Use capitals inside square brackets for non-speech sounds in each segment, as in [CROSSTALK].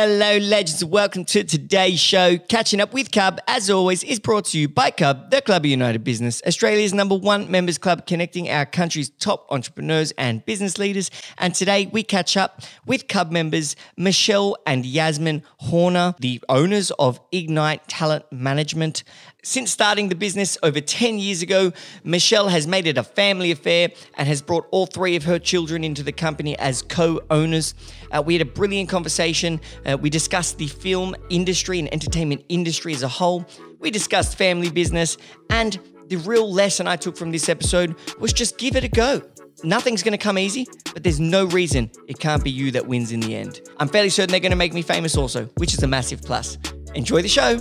Hello, legends. Welcome to today's show. Catching up with Cub, as always, is brought to you by Cub, the Club of United Business, Australia's number one members club connecting our country's top entrepreneurs and business leaders. And today we catch up with Cub members Michelle and Yasmin Horner, the owners of Ignite Talent Management. Since starting the business over 10 years ago, Michelle has made it a family affair and has brought all three of her children into the company as co owners. Uh, we had a brilliant conversation. Uh, we discussed the film industry and entertainment industry as a whole. We discussed family business. And the real lesson I took from this episode was just give it a go. Nothing's going to come easy, but there's no reason it can't be you that wins in the end. I'm fairly certain they're going to make me famous also, which is a massive plus. Enjoy the show.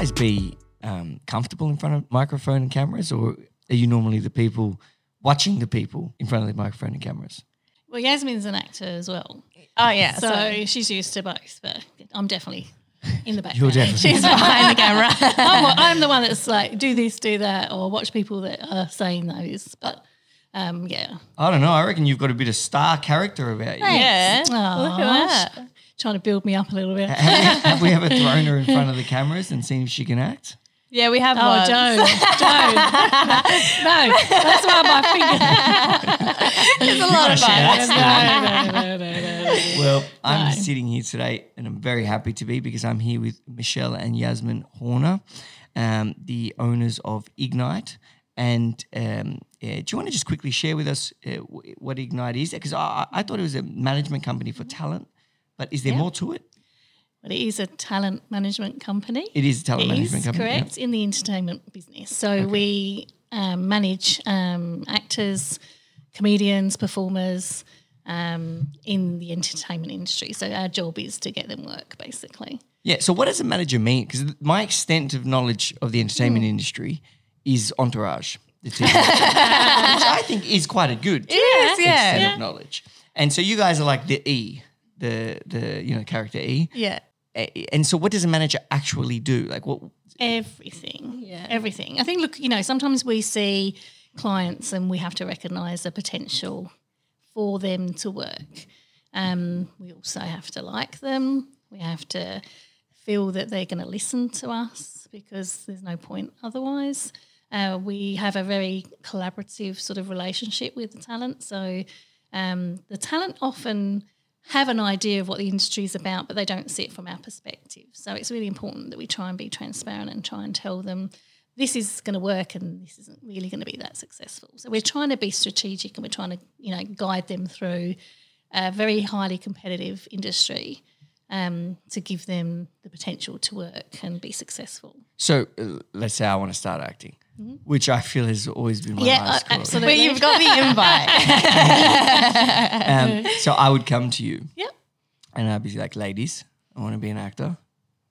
Guys be um, comfortable in front of microphone and cameras, or are you normally the people watching the people in front of the microphone and cameras? Well, Yasmin's an actor as well. Oh yeah, So, so, she's used to both, but I'm definitely in the background. You're definitely. she's behind the camera. I'm, I'm the one that's like, do this, do that, or watch people that are saying those. But um, yeah. I don't know. I reckon you've got a bit of star character about you. yeah, Aw, look at that. Trying to build me up a little bit. [LAUGHS] Have, we, ever thrown her in front of the cameras and seen if she can act? Yeah, we have. Oh, once. don't, [LAUGHS] don't. no, that's why my finger. It's a lot of She fun. no, no, no, no, no, no. Well, I'm No. sitting here today and I'm very happy to be because I'm here with Michelle and Yasmin Horner, um, the owners of Ignite. And um, yeah, do you want to just quickly share with us uh, what Ignite is? Because I, I thought it was a management company for talent, but is there more to it? But it is a talent management company. It is a talent It management is company. yeah. correct in the entertainment business. So we um, manage um, actors, comedians, performers um, in the entertainment industry. So our job is to get them work, basically. Yeah. So what does a manager mean? Because my extent of knowledge of the entertainment Hmm. industry is Entourage, the TV [LAUGHS] which I think is quite a good Yes, yeah. extent of knowledge. And so you guys are like the E, the the you know character E. Yeah. And so what does a manager actually do? Like what? Everything. Yeah. Everything. I think, look, you know, sometimes we see clients and we have to recognise the potential for them to work. Um, we also have to like them. We have to feel that they're going to listen to us because there's no point otherwise. Uh, we have a very collaborative sort of relationship with the talent. So um, the talent often have an idea of what the industry is about, but they don't see it from our perspective. So it's really important that we try and be transparent and try and tell them this is going to work and this isn't really going to be that successful. So we're trying to be strategic and we're trying to, you know, guide them through a very highly competitive industry um, to give them the potential to work and be successful. So uh, let's say I want to start acting, which I feel has always been my Mm-hmm. Yeah, last uh, call. absolutely. But you've got the [LAUGHS] invite. [LAUGHS] Um, [LAUGHS] so I would come to you Yep. and I'd be like, ladies, I want to be an actor.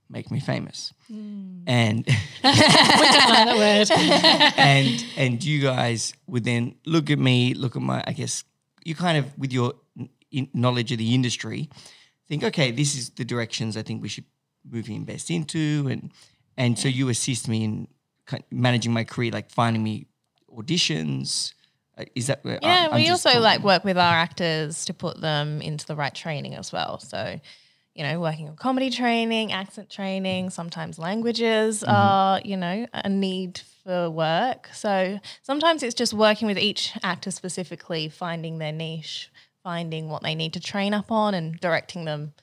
Make me famous. Mm. And Another word. and and you guys would then look at me, look at my, I guess you kind of with your in knowledge of the industry, think, okay, this is the directions I think we should move and invest into, and and so you assist me in kind managing my career, like finding me auditions. Uh, Is that where Yeah, I'm we just also like work with our actors to put them into the right training as well. So, you know, working on comedy training, accent training, sometimes languages are, you know, a need for work. So sometimes it's just working with each actor specifically, finding their niche, finding what they need to train up on and directing them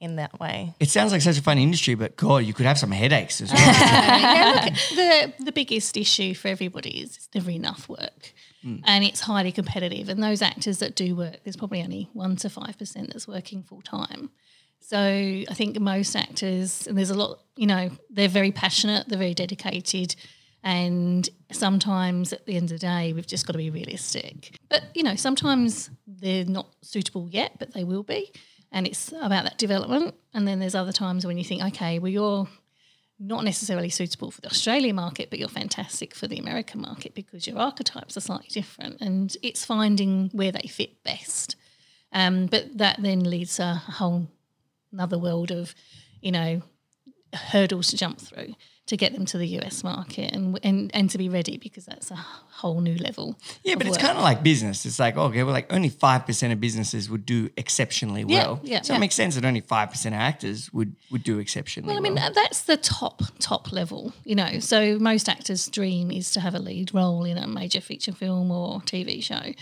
in that way. It sounds like such a fun industry, but God, you could have some headaches as well. [LAUGHS] [LAUGHS] yeah, look, the the biggest issue for everybody is it's never enough work, hmm. and it's highly competitive. And those actors that do work, there's probably only one to five percent that's working full time. So I think most actors, and there's a lot, you know, they're very passionate, they're very dedicated, and sometimes at the end of the day, we've just got to be realistic. But you know, sometimes they're not suitable yet, but they will be. And it's about that development. And then there's other times when you think, okay, well, you're not necessarily suitable for the Australian market, but you're fantastic for the American market because your archetypes are slightly different. And it's finding where they fit best. Um, but that then leads a whole another world of, you know, hurdles to jump through. To get them to the US market and and, and to be ready because that's a whole new level. Yeah, but it's work. kind of like business. It's like, okay, well, like only 5% of businesses would do exceptionally well. yeah, yeah so yeah. it makes sense that only 5% of actors would, would do exceptionally Well, well. I mean, that- that's the top, top level, you know. So most actors' dream is to have a lead role in a major feature film or TV show.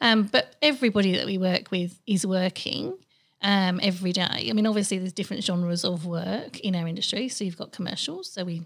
Um, but everybody that we work with is working um, every day. I mean, obviously, there's different genres of work in our industry. So you've got commercials. So we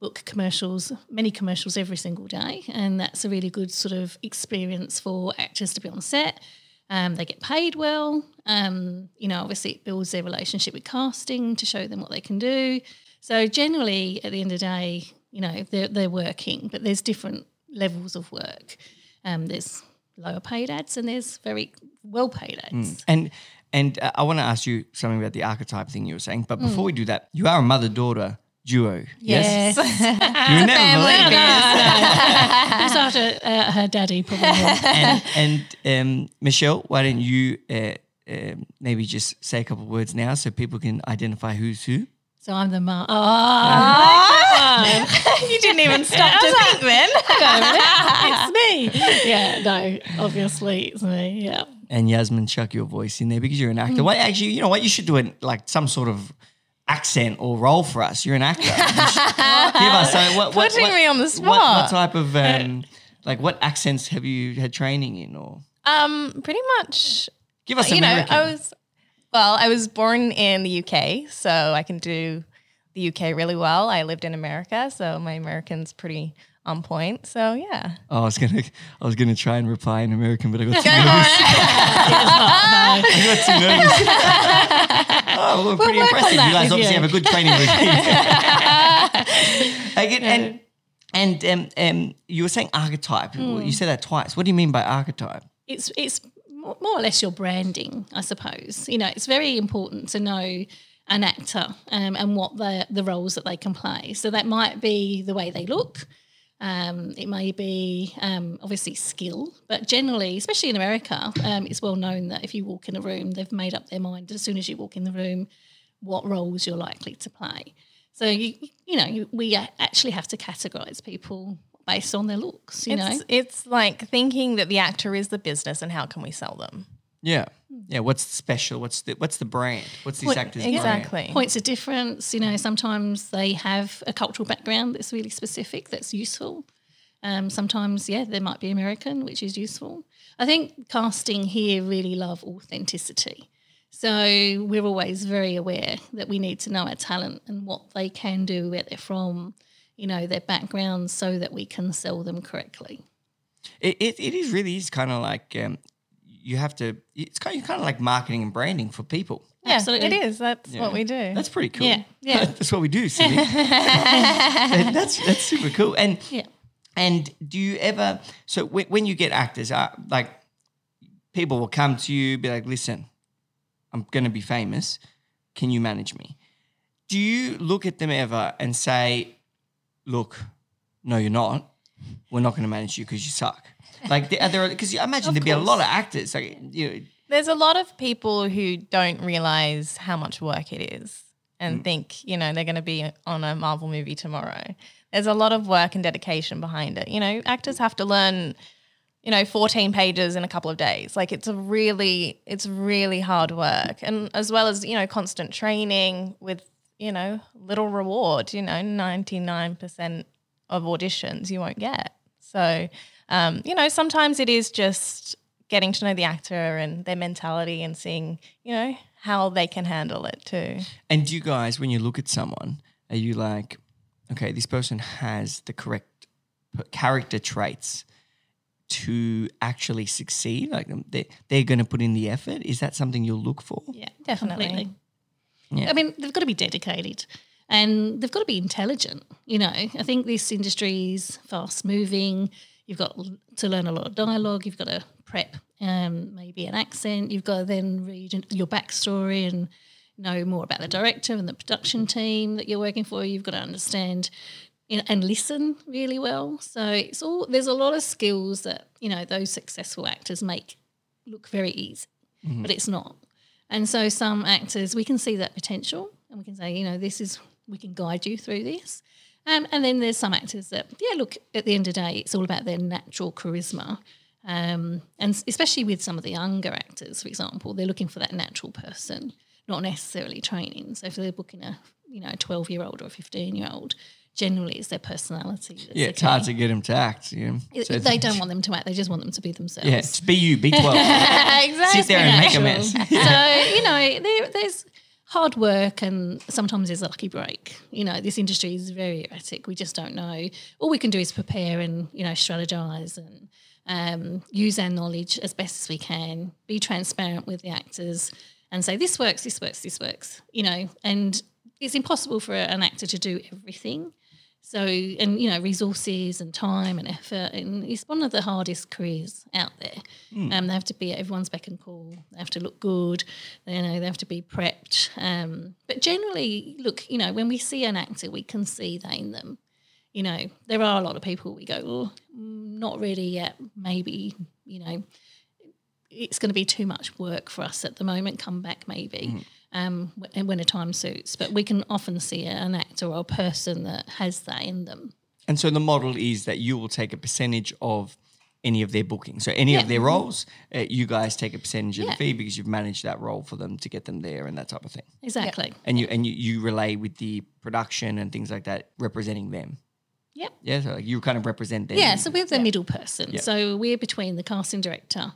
book commercials, many commercials every single day. And that's a really good sort of experience for actors to be on set. Um, they get paid well. Um, you know, obviously, it builds their relationship with casting to show them what they can do. So, generally, at the end of the day, you know, they're, they're working, but there's different levels of work. Um, there's lower paid ads and there's very well paid ads. And and uh, I want to ask you something about the archetype thing you were saying. But Mm. before we do that, you are a mother daughter duo. Yes. Yes. [LAUGHS] You never believe it. Who's [LAUGHS] after uh, her daddy, probably. [LAUGHS] and and um, Michelle, why don't you uh, um maybe just say a couple of words now so people can identify who's who? So I'm the mum. Oh, you didn't even stop to think then. it's me. Yeah, no, obviously it's me. Yeah. And Yasmin, chuck your voice in there because you're an actor. What actually, you know what? You should do it like some sort of accent or role for us. You're an actor. You [LAUGHS] Give us so what, what, Putting what- me on the What, what type of um, like what accents have you had training in, or Um, pretty much. give us you know, I was well. I was born in the UK, so I can do the UK really well. I lived in America, so my American's pretty on point. So yeah, oh, I was gonna, I was gonna try and reply in American, but I got too Go [LAUGHS] nervous. on. [LAUGHS] I got too nervous. [LAUGHS] oh, well, pretty work on impressive. You guys obviously you. have a good training regime. Again, and and um, um, you were saying archetype. Hmm. You said that twice. What do you mean by archetype? it's it's more more or less your branding, I suppose. You know, it's very important to know an actor um, and what the the roles that they can play. So that might be the way they look. Um, it may be um, obviously skill, but generally, especially in America, um, it's well known that if you walk in a room, they've made up their mind as soon as you walk in the room what roles you're likely to play. So you you know you, we actually have to categorize people based on their looks. You know, it's it's like thinking that the actor is the business, and how can we sell them? Yeah, yeah. What's special? What's the what's the brand? What's these What- actors' brand? Exactly. points of difference. You know, sometimes they have a cultural background that's really specific, that's useful. Um, sometimes, yeah, there might be American, which is useful. I think casting here really love authenticity. So we're always very aware that we need to know our talent and what they can do, where they're from, you know, their backgrounds, so that we can sell them correctly. It, it, it is really is kind of like um, you have to. It's kind of, kind of like marketing and branding for people. Yeah, Absolutely. it is. That's what we do. That's pretty cool. Yeah, [LAUGHS] yeah. that's what we do. Sydney. [LAUGHS] that's that's super cool. And Yeah. and do you ever? So when, when you get actors, uh, like people will come to you, be like, "Listen, I'm going to be famous. Can you manage me?" Do you look at them ever and say, "Look, no, you're not. We're not going to manage you because you suck." Like, are there? Because I imagine there'd be a lot of actors. Like, you know, There's a lot of people who don't realize how much work it is Mm. and think, you know, they're going to be on a Marvel movie tomorrow. There's a lot of work and dedication behind it. You know, actors have to learn, you know, 14 pages in a couple of days. Like it's a really, it's really hard work. And as well as, you know, constant training with, you know, little reward, you know, 99% of auditions you won't get. So, um, you know, sometimes it is just getting to know the actor and their mentality and seeing, you know, how they can handle it too. And do you guys, when you look at someone, are you like, okay, this person has the correct character traits to actually succeed? Like um, they, they're going to put in the effort? Is that something you'll look for? Yeah, Definitely. Completely. Yeah. I mean, they've got to be dedicated and they've got to be intelligent. You know, I think this industry is fast moving. You've got to learn a lot of dialogue. You've got to prep um, maybe an accent. You've got to then read your backstory and know more about the director and the production team that you're working for. You've got to understand you know, and listen really well. So it's all there's a lot of skills that you know those successful actors make look very easy, but it's not. And so some actors we can see that potential and we can say, you know, this is we can guide you through this. Um, and then there's some actors that, yeah, look, at the end of the day, it's all about their natural charisma. Um, and especially with some of the younger actors, for example, they're looking for that natural person, not necessarily training. So if they're booking a, you know, a 12 year old or a 15 year old, generally it's their personality. Yeah, it's hard to get them to act. You know? So they don't want them to act, they just want them to be themselves. Yeah, be you, be [LAUGHS] 12. exactly. Sit there and make a mess. so you know there, there's hard work and sometimes there's a lucky break. You know this industry is very erratic. We just don't know. All we can do is prepare and you know strategize and um, use our knowledge as best as we can be transparent with the actors and say this works this works this works you know and it's impossible for an actor to do everything so, and you know, resources and time and effort, and it's one of the hardest careers out there. Um, they have to be at everyone's beck and call. They have to look good. They, you know, they have to be prepped. Um, but generally, look, you know, when we see an actor, we can see that in them. You know, there are a lot of people we go, oh, mm, not really yet. Maybe, you know, it's going to be too much work for us at the moment. Come back maybe um, when, a time suits. But we can often see an actor or a person that has that in them. And so the model is that you will take a percentage of any of their bookings. So any of their roles, uh, you guys take a percentage of Yeah. the fee because you've managed that role for them to get them there and that type of thing. Exactly. And you and you, you relay with the production and things like that, representing them. Yep. Yeah, so like you kind of represent them. Yeah, so we're the middle person. Yeah. So we're between the casting director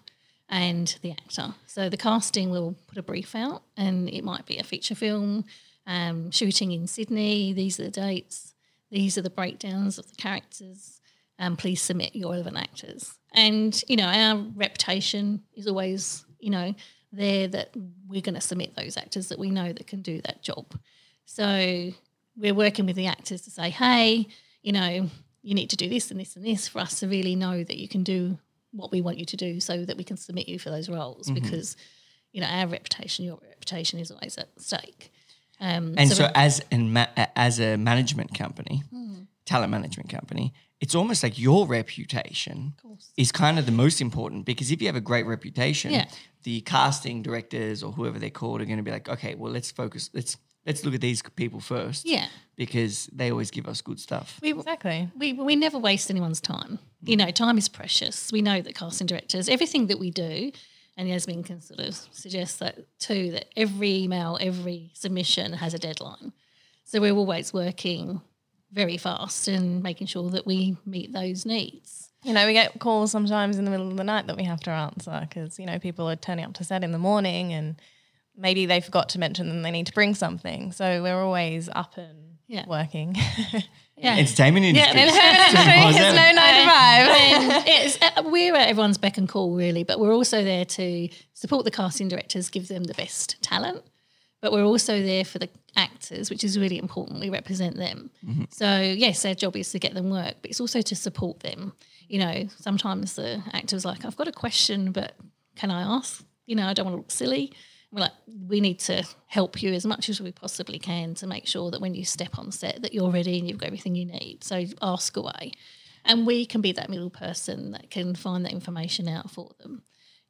and the actor. So the casting will put a brief out, and it might be a feature film, um, shooting in Sydney. These are the dates. These are the breakdowns of the characters. Um, please submit your relevant actors. And you know, our reputation is always, you know, there that we're going to submit those actors that we know that can do that job. So we're working with the actors to say, hey, you know, you need to do this and this and this for us to really know that you can do what we want you to do so that we can submit you for those roles Mm-hmm. because, you know, our reputation, your reputation is always at stake. Um, And so, we're- as an ma- as a management company, Hmm. talent management company, it's almost like your reputation is kind of the most important because if you have a great reputation, Yeah. the casting directors or whoever they're called are going to be like, okay, well, let's focus. Let's let's look at these people first. Yeah. because they always give us good stuff. we, Exactly. we, we never waste anyone's time. You know, time is precious. We know that casting directors, everything that we do, and Yasmin can sort of suggest that too, that every email, every submission has a deadline. So we're always working very fast and making sure that we meet those needs. You know, we get calls sometimes in the middle of the night that we have to answer because, you know, people are turning up to set in the morning and maybe they forgot to mention that they need to bring something. So we're always up and Yeah. working. [LAUGHS] Yeah. Entertainment industry. There's no nine to five. [LAUGHS] it's, uh, we're at everyone's beck and call, really, but we're also there to support the casting directors, give them the best talent. But we're also there for the actors, which is really important. We represent them. So, yes, our job is to get them work, but it's also to support them. You know, sometimes the actor's like, I've got a question, but can I ask? You know, I don't want to look silly. We're like, we need to help you as much as we possibly can to make sure that when you step on set that you're ready and you've got everything you need. So ask away. And we can be that middle person that can find that information out for them.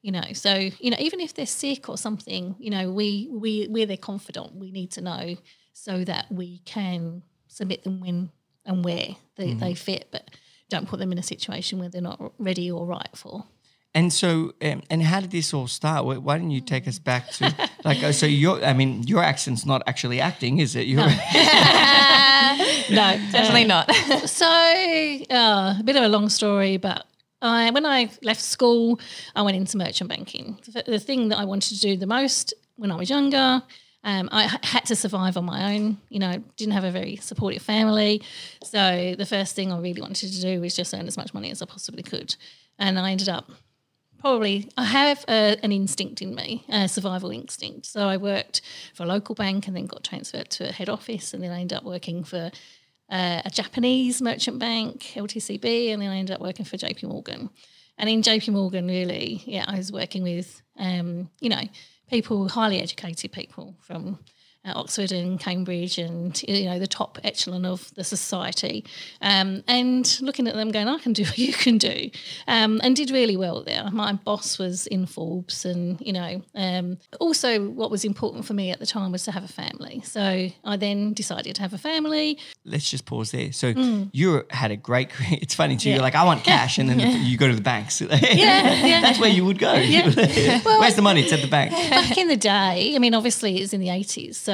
You know, so you know, even if they're sick or something, you know, we we we're their confidant. We need to know so that we can submit them when and where they, mm-hmm. they fit, but don't put them in a situation where they're not ready or right for. And so, um, and how did this all start? Why, didn't you take us back to [LAUGHS] like? uh, So your, I mean, your accent's not actually acting, is it? You're, No, [LAUGHS] [LAUGHS] Definitely not. so uh, a bit of a long story, but I, when I left school, I went into merchant banking. The, thing that I wanted to do the most when I was younger, um, I had to survive on my own. You know, didn't have a very supportive family, so the first thing I really wanted to do was just earn as much money as I possibly could, and I ended up probably I have a, an instinct in me, a survival instinct. So I worked for a local bank and then got transferred to a head office, and then I ended up working for uh, a Japanese merchant bank, LTCB, and then I ended up working for JP Morgan. And in JP Morgan, really, yeah, I was working with, um, you know, people, highly educated people from uh, Oxford and Cambridge and you know the top echelon of the society, um, and looking at them going, I can do what [LAUGHS] you can do, um, and did really well there. My boss was in Forbes, and you know, um, also what was important for me at the time was to have a family. So I then decided to have a family. Let's just pause there. So you had a great [LAUGHS] career. It's funny too. You're Mm. Like, I want cash, and then you go to the banks. [LAUGHS] Yeah, yeah. That's where you would go. Where's the money? It's at the bank. back in the day, I mean, obviously it's in the 80s. So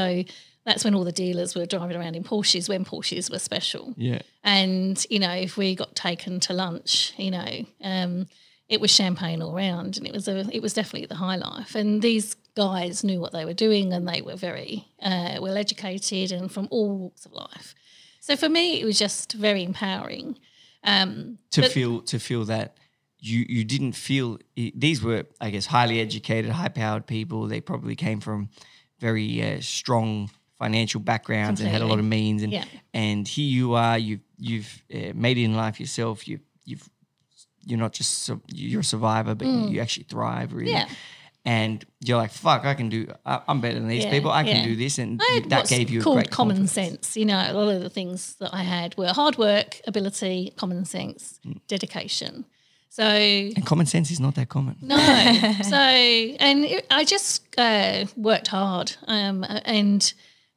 that's when all the dealers were driving around in Porsches when Porsches were special. Yeah. And, you know, if we got taken to lunch, you know, um, it was champagne all round and it was a it was definitely the high life. And these guys knew what they were doing and they were very uh, well educated and from all walks of life. So for me, it was just very empowering. Um, to but- feel to feel that you you didn't feel these were I guess highly educated, high powered people. They probably came from very uh, strong financial backgrounds and had a lot of means. And Yeah. and here you are, You've you've uh, made it in life yourself. You you've you're not just su- you're a survivor, but you actually thrive really. Mm. Yeah. And you're like, fuck, I can do. I, I'm better than these Yeah, people. I can do this, and I that gave you a called great common confidence. sense. You know, a lot of the things that I had were hard work, ability, common sense, Mm. dedication. So And common sense is not that common. no, [LAUGHS] so and it, I just uh, worked hard, um, and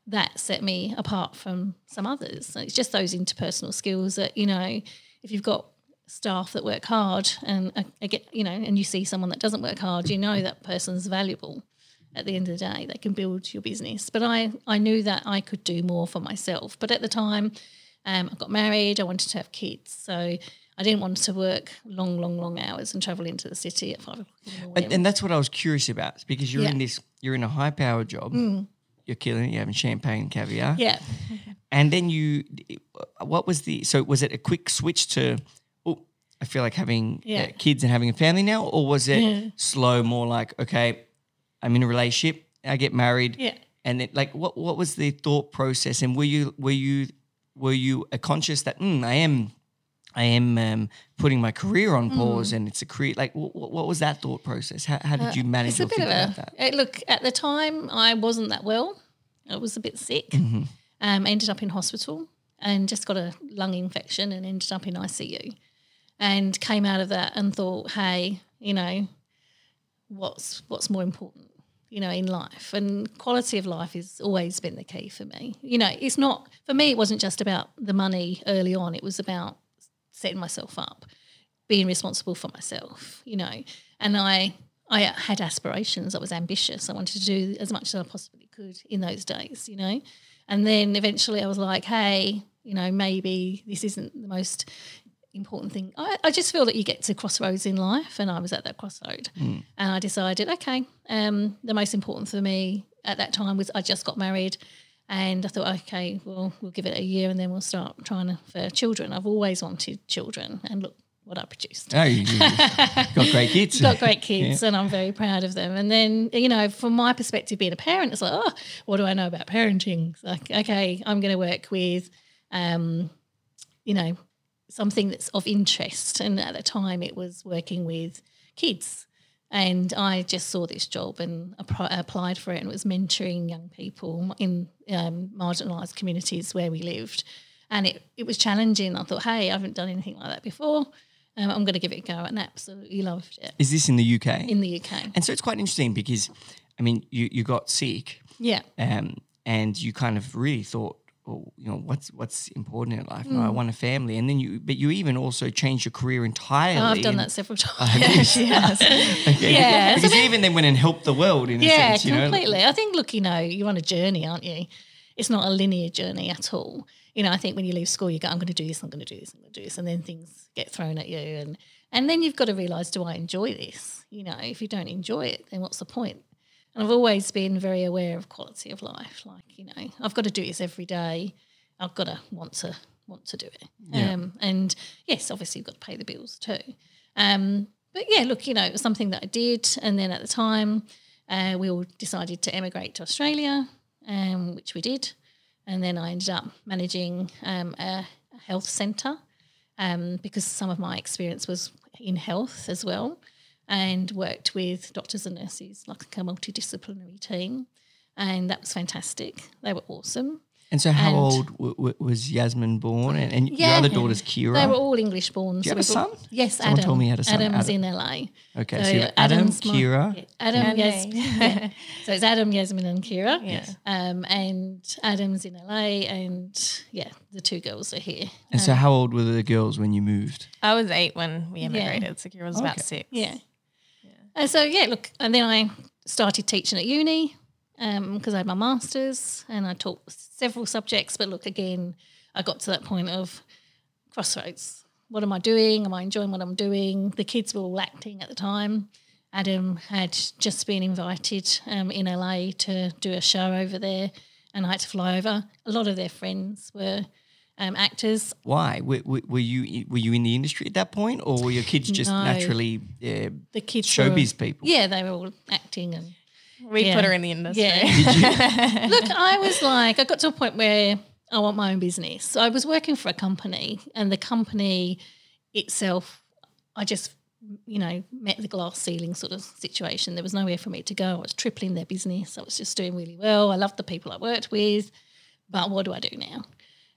that set me apart from some others. So it's just those interpersonal skills that you know, if you've got staff that work hard, and uh, get you know, and you see someone that doesn't work hard, you know that person's valuable. At the end of the day, they can build your business. But I, I knew that I could do more for myself. But at the time, um, I got married. I wanted to have kids, so I didn't want to work long, long, long hours and travel into the city at five o'clock in the morning. And, and that's what I was curious about because you're Yeah. Mm. in this, you're in a high power job. You're killing it. You're having champagne and caviar. yeah, And then you, what was the, so was it a quick switch to, oh, I feel like having uh, kids and having a family now? Or was it Yeah. slow, more like, okay, I'm in a relationship, I get married. Yeah. And it, like, what, what was the thought process? And were you, were you, were you uh, conscious that, mm, I am, I am um, putting my career on Mm. pause and it's a career. Like, what, what was that thought process? How, how did you manage Uh, it's a bit think of about a that? uh, look. At the time, I wasn't that well. I was a bit sick. Mm-hmm. Um, ended up in hospital and just got a lung infection and ended up in ICU. And came out of that and thought, hey, you know, what's what's more important? you know, in life. And quality of life has always been the key for me. You know, it's not, for me, it wasn't just about the money early on, it was about setting myself up, being responsible for myself, you know. And I, I had aspirations. I was ambitious. I wanted to do as much as I possibly could in those days, you know. And then eventually I was like, hey, you know, maybe this isn't the most important thing. I, I just feel that you get to crossroads in life, and I was at that crossroad, and I decided, okay, um, the most important for me at that time was I just got married, and I thought, okay, well, we'll give it a year, and then we'll start trying to, for children. I've always wanted children, and look what I produced. Oh, you, got great kids. [LAUGHS] Got great kids, and I'm very proud of them. And then, you know, from my perspective, being a parent, it's like, oh, what do I know about parenting? It's like, okay, I'm going to work with, um, you know, something that's of interest. And at the time, it was working with kids. And I just saw this job and applied for it, and it was mentoring young people in um, marginalised communities where we lived. And it, it was challenging. I thought, hey, I haven't done anything like that before. Um, I'm going to give it a go, and absolutely loved it Is this in the UK? in the UK. and so it's quite interesting because, I mean, you, you got sick Yeah, um, and you kind of really thought, well, you know, what's what's important in life? No, I hmm. want a family, and then you, but you even also changed your career entirely. Oh, I've done and- that several Oh, [LAUGHS] times. [LAUGHS] yes. Okay. Yeah, [LAUGHS] because even then went and helped the world in a yeah, sense, you know. completely. I think, look, you know, you're on a journey, aren't you? It's not a linear journey at all. You know, I think when you leave school, you go, I'm going to do this, I'm going to do this, I'm going to do this, and then things get thrown at you, and and then you've got to realise, do I enjoy this? You know, if you don't enjoy it, then what's the point? And I've always been very aware of quality of life. Like, you know, I've got to do this every day. I've got to want to want to do it. Um, and yes, obviously you've got to pay the bills too. Um, but yeah, look, you know, it was something that I did. And then at the time, uh, we all decided to emigrate to Australia, um, which we did. And then I ended up managing um, a, a health centre um, because some of my experience was in health as well and worked with doctors and nurses like a multidisciplinary team. and that was fantastic. They were awesome. And so, how And- old w- w- was Yasmin born? And, and your other daughter's Kira. They were all English born. Do you have a we brought- son? Yes, Someone Adam. told me you had a son, Adam's Adam. in LA. okay, so, you have Adam, Adam's my- Kira. yeah, Adam, And yes. [LAUGHS] yeah. So it's Adam, Yasmin, and Kira. Yeah. Um, and Adam's in LA, and yeah, the two girls are here. And so, how old were the girls when you moved? I was eight when we immigrated. So Kira was about Okay. six. Yeah. And so yeah, look, and then I started teaching at uni because I had my masters and I taught several subjects. But look, again, I got to that point of crossroads. What am I doing? Am I enjoying what I'm doing? The kids were all acting at the time. Adam had just been invited um, in LA to do a show over there, and I had to fly over. A lot of their friends were um, actors. Why were, were, were you were you in the industry at that point, or were your kids just No. naturally uh, The kids were- showbiz people? Yeah, they were all acting and We Yeah. put her in the industry. Yeah. [LAUGHS] Look, I was like, I got to a point where I want my own business. So I was working for a company, and the company itself, I just, you know, met the glass ceiling sort of situation. There was nowhere for me to go. I was tripling their business. I was just doing really well. I loved the people I worked with, but what do I do now?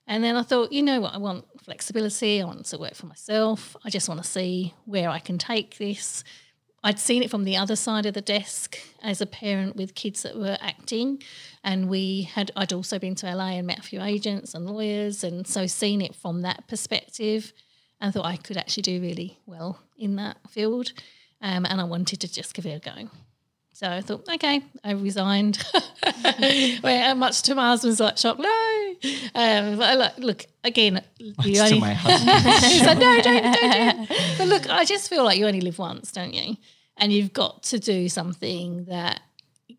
And then I thought, you know what, I want flexibility. I want to work for myself. I just want to see where I can take this. I'd seen it from the other side of the desk as a parent with kids that were acting, and we had. I'd also been to LA and met a few agents and lawyers, and so seen it from that perspective, and thought I could actually do really well in that field, um, and I wanted to just give it a go. So I thought, okay, I resigned. [LAUGHS] Where much to my husband's like shock, no. Um, but I like, look again. you [LAUGHS] It's to my husband. He's like, no, don't, don't do it. But look, I just feel like you only live once, don't you? And you've got to do something that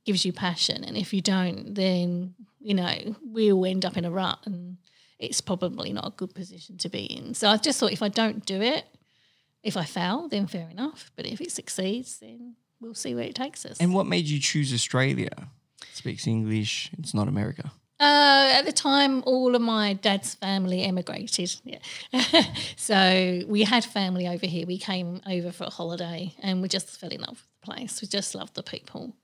gives you passion. And if you don't, then, you know, we'll end up in a rut and it's probably not a good position to be in. So I just thought if I don't do it, if I fail, then fair enough. But if it succeeds, then we'll see where it takes us. and what made you choose Australia? Speaks English. It's not America. Uh, at the time, all of my dad's family emigrated. Yeah. [LAUGHS] so we had family over here. We came over for a holiday and we just fell in love with the place. We just loved the people.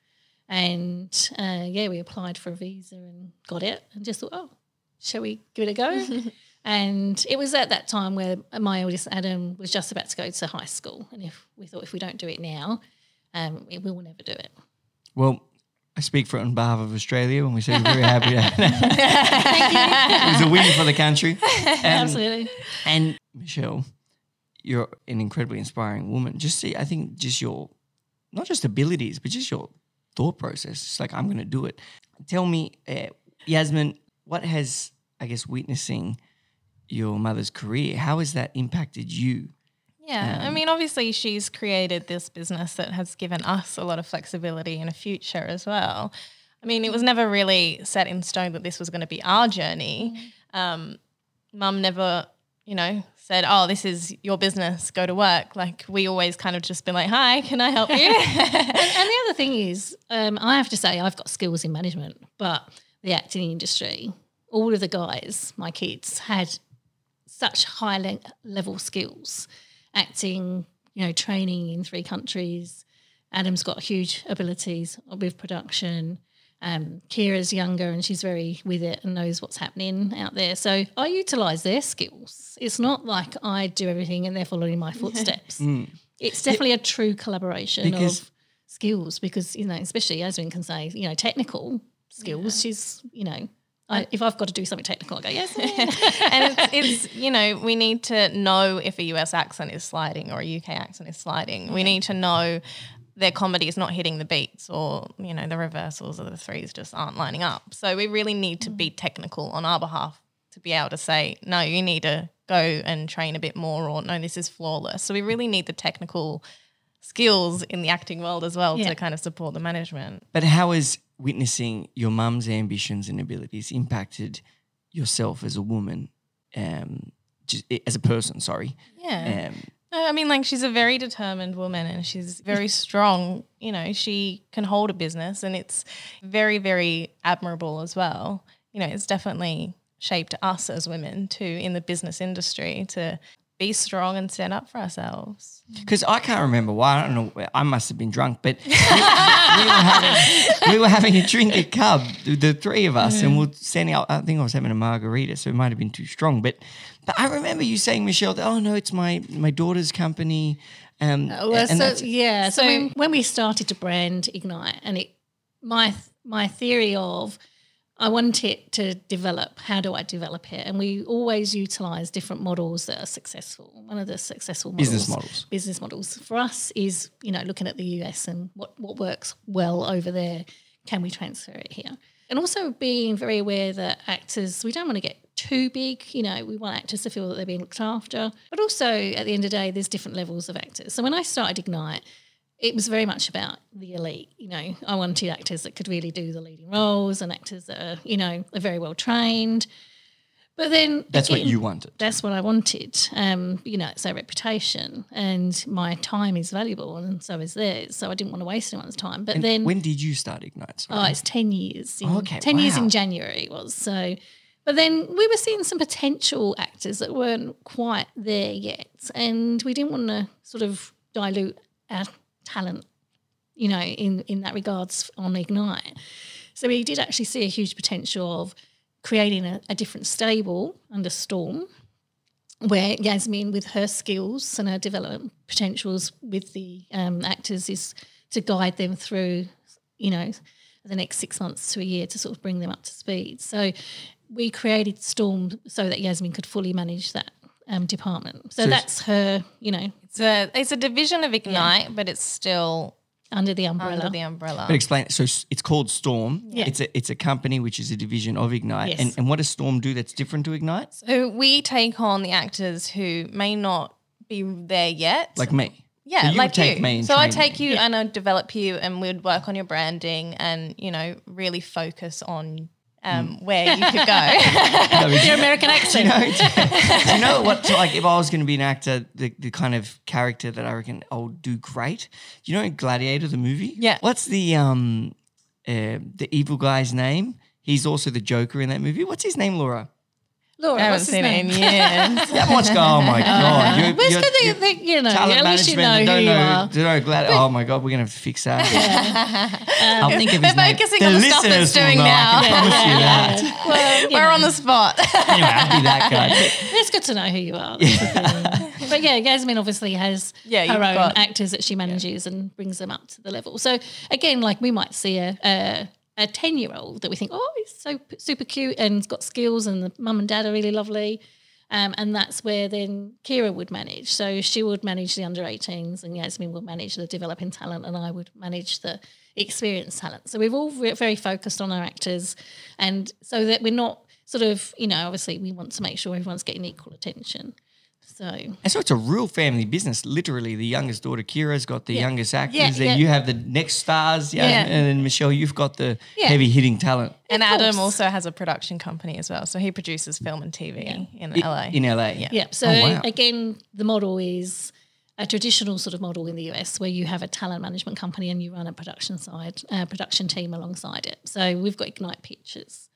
And uh, yeah, we applied for a visa and got it and just thought, oh, shall we give it a go? [LAUGHS] and it was at that time where my oldest Adam was just about to go to high school. And if we thought if we don't do it now, um, we will never do it. Well, I speak for on behalf of Australia when we say we're very happy. it was [LAUGHS] a win for the country. [LAUGHS] Um, Absolutely. And Michelle, you're an incredibly inspiring woman. Just see, I think just your, not just abilities, but just your thought process. It's like, I'm going to do it. Tell me, uh, Yasmin, what has, I guess, witnessing your mother's career, how has that impacted you? Yeah, I mean, obviously, she's created this business that has given us a lot of flexibility in a future as well. I mean, it was never really set in stone that this was going to be our journey. Um, Mum never, you know, said, "Oh, this is your business. Go to work." Like we always kind of just been like, "Hi, can I help you?" [LAUGHS] and the other thing is, um, I have to say, I've got skills in management, but the acting industry, all of the guys, my kids, had such high le- level skills, acting, you know, training in three countries. Adam's got huge abilities with production. Um, Kira's younger and she's very with it and knows what's happening out there. So I utilise their skills. It's not like I do everything and they're following my footsteps. It's definitely a true collaboration of skills because, you know, especially Yasmin can say, you know, technical skills. She's, you know, I, if I've got to do something technical, I go, yes. [LAUGHS] and it's, it's you know we need to know if a US accent is sliding or a UK accent is sliding. We need to know their comedy is not hitting the beats or you know the reversals of the threes just aren't lining up. So we really need to be mm. technical on our behalf to be able to say no, you need to go and train a bit more or no, this is flawless. So we really need the technical skills in the acting world as well Yeah. to kind of support the management. But how has witnessing your mum's ambitions and abilities impacted yourself as a woman, um, just, as a person? Sorry. Yeah. Um, I mean, like she's a very determined woman and she's very [LAUGHS] strong. You know, she can hold a business and it's very, very admirable as well. You know, it's definitely shaped us as women too in the business industry to be strong and stand up for ourselves. Because I can't remember why. I don't know. I must have been drunk, but we, we, were, having, we were having a drink at Cub, the, the three of us, and we're standing out. I think I was having a margarita, so it might have been too strong. But but I remember you saying, Michelle, that, oh no, it's my my daughter's company. Um, Well, and so, yeah. So, So- when, when we started to brand Ignite, and it, my my theory of I want it to develop. How do I develop it? And we always utilize different models that are successful. One of the successful models, Business models. business models for us is you know looking at the US and what what works well over there. Can we transfer it here? And also being very aware that actors, we don't want to get too big. You know, we want actors to feel that they're being looked after. But also at the end of the day, there's different levels of actors. So when I started Ignite, it was very much about the elite. You know, I wanted actors that could really do the leading roles and actors that are, you know, are very well trained. But then that's what you wanted. that's what I wanted. Um, you know, it's their reputation, and my time is valuable, and so is theirs. So I didn't want to waste anyone's time. But And then, when did you start Ignite? Sorry. oh, it's ten years. In, Okay, ten years in January it was so. But then we were seeing some potential actors that weren't quite there yet, and we didn't want to sort of dilute our talent, you know, in in that regards on Ignite. So we did actually see a huge potential of creating a, a different stable under Storm, where Yasmin, with her skills and her development potentials with the um, actors, is to guide them through, you know, the next six months to a year to sort of bring them up to speed. So we created Storm so that Yasmin could fully manage that um, department. So, So- that's her, you know, It's a it's a division of Ignite, but it's still under the umbrella. under the umbrella. But explain. So it's called Storm. Yeah. It's a it's a company which is a division of Ignite. Yes. And and what does Storm do that's different to Ignite? So we take on the actors who may not be there yet. Like me. yeah, So you like take you. me and so I take me. you and I develop you, and we'd work on your branding and you know really focus on um, Mm. where you could go. [LAUGHS] No, [LAUGHS] Your American accent. you know, do you know what? Like, if I was going to be an actor, the, the kind of character that I reckon I'll do great. You know Gladiator, the movie? Yeah. What's the um, uh, the evil guy's name? He's also the Joker in that movie. What's his name, Laura? Laura, I haven't what's his seen name? it in years. You haven't watched. Oh my uh, god! You're, But it's you're- good that you you're think, you know, talent at least you know management who that you don't are. know, don't know Glad- oh my god, we're gonna have to fix that. [LAUGHS] Um, I'll think of We're his name. focusing on the stuff that's listeners doing know, now. I can promise you that. [LAUGHS] Well, you We're know, on the spot. [LAUGHS] Anyway, I'll be that guy. It's good to know who you are. That's the thing. but yeah, Yasmin obviously has Yeah, her own got- actors that she manages and brings them up to the level. So again, like we might see a a, a ten year old that we think, oh, he's so super cute and he's got skills, and the mum and dad are really lovely. Um, and that's where then Kira would manage. So she would manage the under 18s, and Yasmin would manage the developing talent, and I would manage the experienced talent. So we've all re- very focused on our actors, and so that we're not sort of, you know, obviously we want to make sure everyone's getting equal attention. So And so it's a real family business. Literally, the youngest daughter Kira's got the Yeah. youngest actors. Yeah, then yeah. you have the next stars, yeah, Yeah. and then Michelle, you've got the Yeah. heavy hitting talent and Adam also has a production company as well. So he produces film and TV in I- LA. in LA. Yeah. Yeah. So Oh, wow. again, the model is a traditional sort of model in the US where you have a talent management company and you run a production side, uh, production team alongside it. So we've got Ignite Pictures,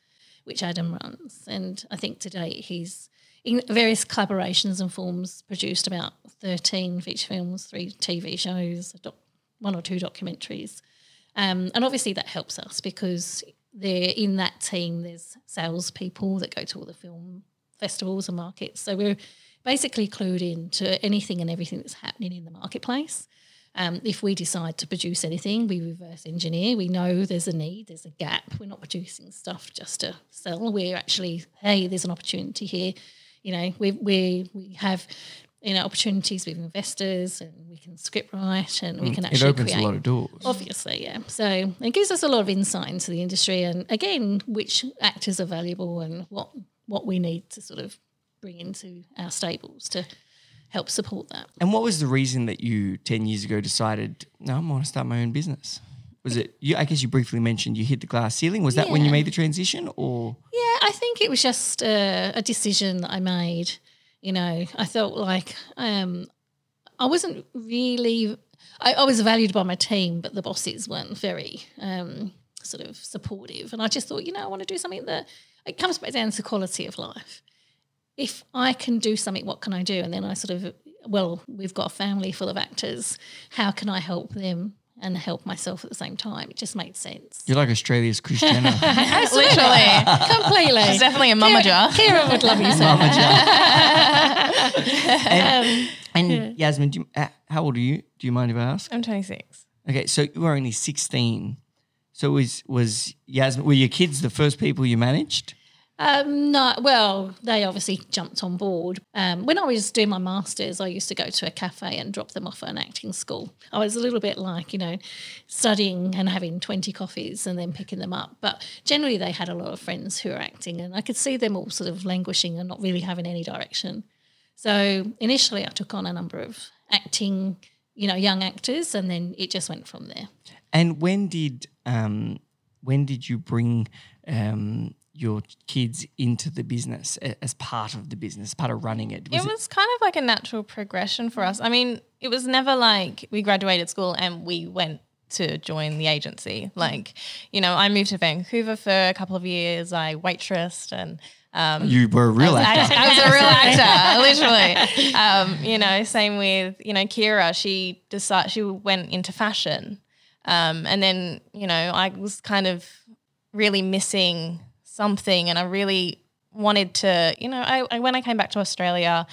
which Adam runs, and I think to date he's in various collaborations and forms produced about thirteen feature films, three TV shows, one or two documentaries. Um, and obviously that helps us because they're in that team. There's salespeople that go to all the film festivals and markets. So we're basically clued in to anything and everything that's happening in the marketplace. Um, if we decide to produce anything, we reverse engineer. We know there's a need, there's a gap. We're not producing stuff just to sell. We're actually, hey, there's an opportunity here. You know, we we we have you know opportunities with investors, and we can script write, and we can Mm, It actually opens create. a lot of doors. Obviously, yeah. So it gives us a lot of insight into the industry, and again, which actors are valuable and what what we need to sort of bring into our stables to help support that. And what was the reason that you ten years ago decided, no, I want to start my own business? Was it you? I guess you briefly mentioned you hit the glass ceiling. Was that when you made the transition, or Yeah, I think it was just a, a decision that I made. You know, I felt like um, I wasn't really. I, I was valued by my team, but the bosses weren't very um, sort of supportive. And I just thought, you know, I want to do something that it comes back down to quality of life. if I can do something, what can I do? And then I sort of, well, we've got a family full of actors. How can I help them and help myself at the same time? It just made sense. You're like Australia's Christiana. [LAUGHS] Jenner. [LAUGHS] Literally. Completely. She's definitely a mummager. Kira would love you so Mama much. Jar. [LAUGHS] and and Yasmin, do you, uh, how old are you? Do you mind if I ask? I'm 26. Okay, so you were only 16. So was was Yasmin? Were your kids the first people you managed? Um, no, well, they obviously jumped on board. Um, when I was doing my masters, I used to go to a cafe and drop them off at an acting school. I was a little bit like, you know, studying and having 20 coffees and then picking them up. But generally, they had a lot of friends who were acting, and I could see them all sort of languishing and not really having any direction. So initially, I took on a number of acting, you know, young actors, and then it just went from there. And when did um, when did you bring um, your kids into the business as part of the business, part of running it? it was kind of like a natural progression for us. I mean, it was never like we graduated school and we went to join the agency. Like, you know, I moved to Vancouver for a couple of years. I waitressed and um, you were a real actor. I was a real [LAUGHS] actor, literally. Um, you know, same with you know Kira. She decided she went into fashion, um, and then you know I was kind of really missing something, and I really wanted to. You know, I, I when I came back to Australia,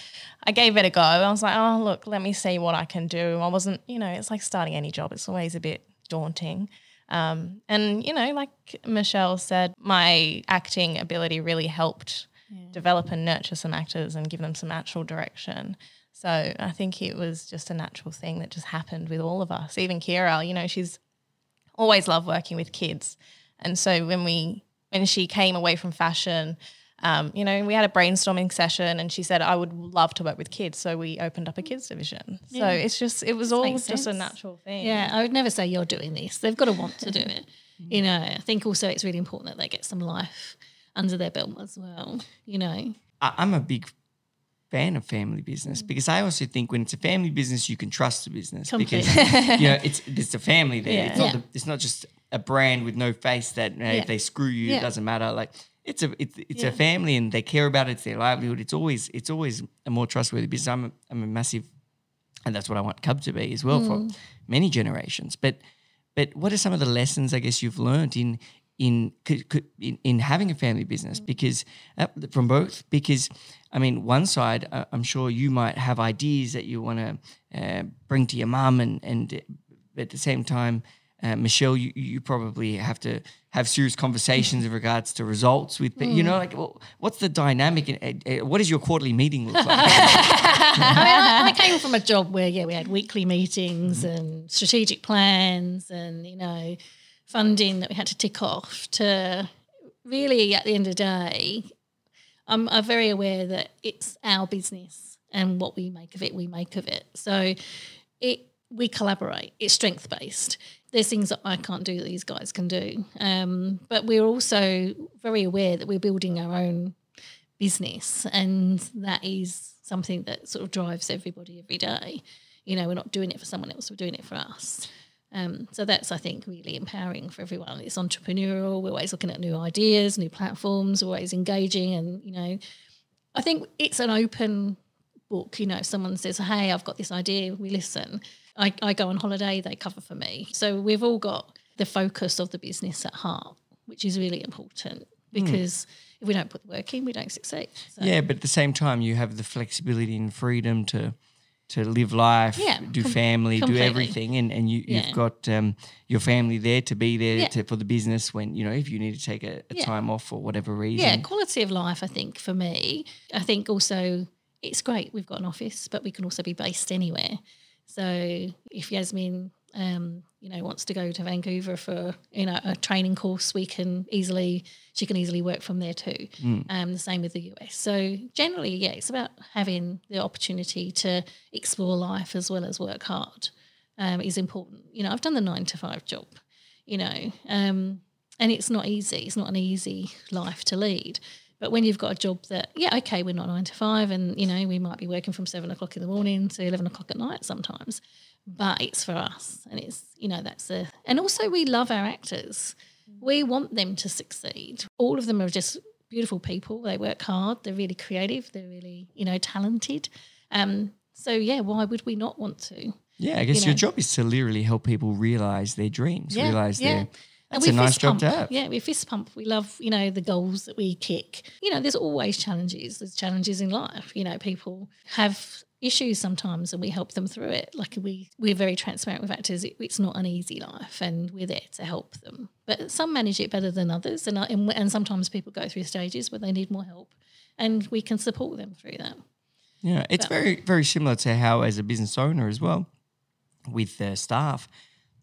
I gave it a go. I was like, oh look, let me see what I can do. I wasn't, you know, it's like starting any job. It's always a bit daunting. Um, and you know, like Michelle said, my acting ability really helped develop and nurture some actors and give them some actual direction. So I think it was just a natural thing that just happened with all of us. Even Kira, you know, she's always loved working with kids, and so when we when she came away from fashion. Um, you know, we had a brainstorming session, and she said, "I would love to work with kids," so we opened up a kids division. So it's just, it was all makes just a natural thing. Yeah, I would never say you're doing this. They've got to want to do it. [LAUGHS] You know, I think also it's really important that they get some life under their belt as well. You know, I, I'm a big fan of family business mm. because I also think when it's a family business, you can trust the business because you know it's it's a family there. It's not Yeah. the, it's not just a brand with no face that know, Yeah. if they screw you, it doesn't matter. Like it's a it's it's Yeah. a family and they care about it. It's their livelihood. It's always it's always a more trustworthy business. I'm a, I'm a massive, and that's what I want Cub to be as well for mm. many generations. But but what are some of the lessons I guess you've learned in in could, could, in, in having a family business? Because uh, from both, because I mean, one side, uh, I'm sure you might have ideas that you want to uh, bring to your mum, and and uh, at the same time, uh, Michelle, you, you probably have to have serious conversations in regards to results with, but you know, like, well, what's the dynamic? Uh, uh, what does your quarterly meeting look [LAUGHS] like? I, mean, I, I came from a job where yeah, we had weekly meetings and strategic plans, and you know, funding that we had to tick off. To really, at the end of the day, I'm, I'm very aware that it's our business, and what we make of it, we make of it. So, it we collaborate. It's strength based. There's things that I can't do that these guys can do, um, but we're also very aware that we're building our own business and that is something that sort of drives everybody every day you know we're not doing it for someone else we're doing it for us um, so that's i think really empowering for everyone. It's entrepreneurial. We're always looking at new ideas new platforms always engaging and you know i think it's an open book you know if someone says hey i've got this idea we listen. I, I go on holiday they cover for me. So we've all got the focus of the business at heart which is really important because if we don't put the work in we don't succeed so. yeah, but at the same time, you have the flexibility and freedom to to live life, Yeah, do com- family, do everything, and and you, Yeah. you've got um, your family there to be there Yeah. to, for the business when you know if you need to take a, a time off for whatever reason. Yeah, quality of life, I think, for me, I think also it's great. We've got an office, but we can also be based anywhere. So if Yasmin, um, you know, wants to go to Vancouver for, you know, a training course, we can easily, she can easily work from there too. Um, the same with the US. So generally, yeah, it's about having the opportunity to explore life as well as work hard um, is important. You know, I've done the nine to five job, you know, um, and it's not easy. It's not an easy life to lead. But when you've got a job that, yeah, okay, we're not nine to five, and you know, we might be working from seven o'clock in the morning to eleven o'clock at night sometimes, but it's for us, and it's you know that's a, and also we love our actors. We want them to succeed. All of them are just beautiful people. They work hard. They're really creative. They're really, you know, talented. Um, so yeah, why would we not want to? Yeah, I guess you your job is to literally help people realize their dreams, Yeah, realize yeah. their. And That's a nice job pump. to have. Yeah, we fist pump. We love, you know, the goals that we kick. You know, there's always challenges. There's challenges in life. You know, people have issues sometimes and we help them through it. Like we we're very transparent with actors. It, it's not an easy life and we're there to help them. But some manage it better than others and, I- and and sometimes people go through stages where they need more help and we can support them through that. Yeah, it's But- very very similar to how as a business owner as well, with their staff,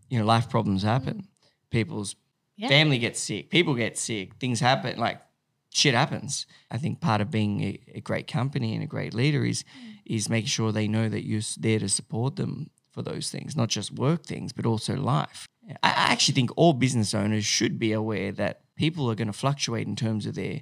you know, life problems happen. People's Mm. Yeah. family gets sick, people get sick, things happen, like shit happens. I think part of being a, a great company and a great leader is Mm. Is making sure they know that you're there to support them for those things, not just work things, but also life. I actually think all business owners should be aware that people are going to fluctuate in terms of their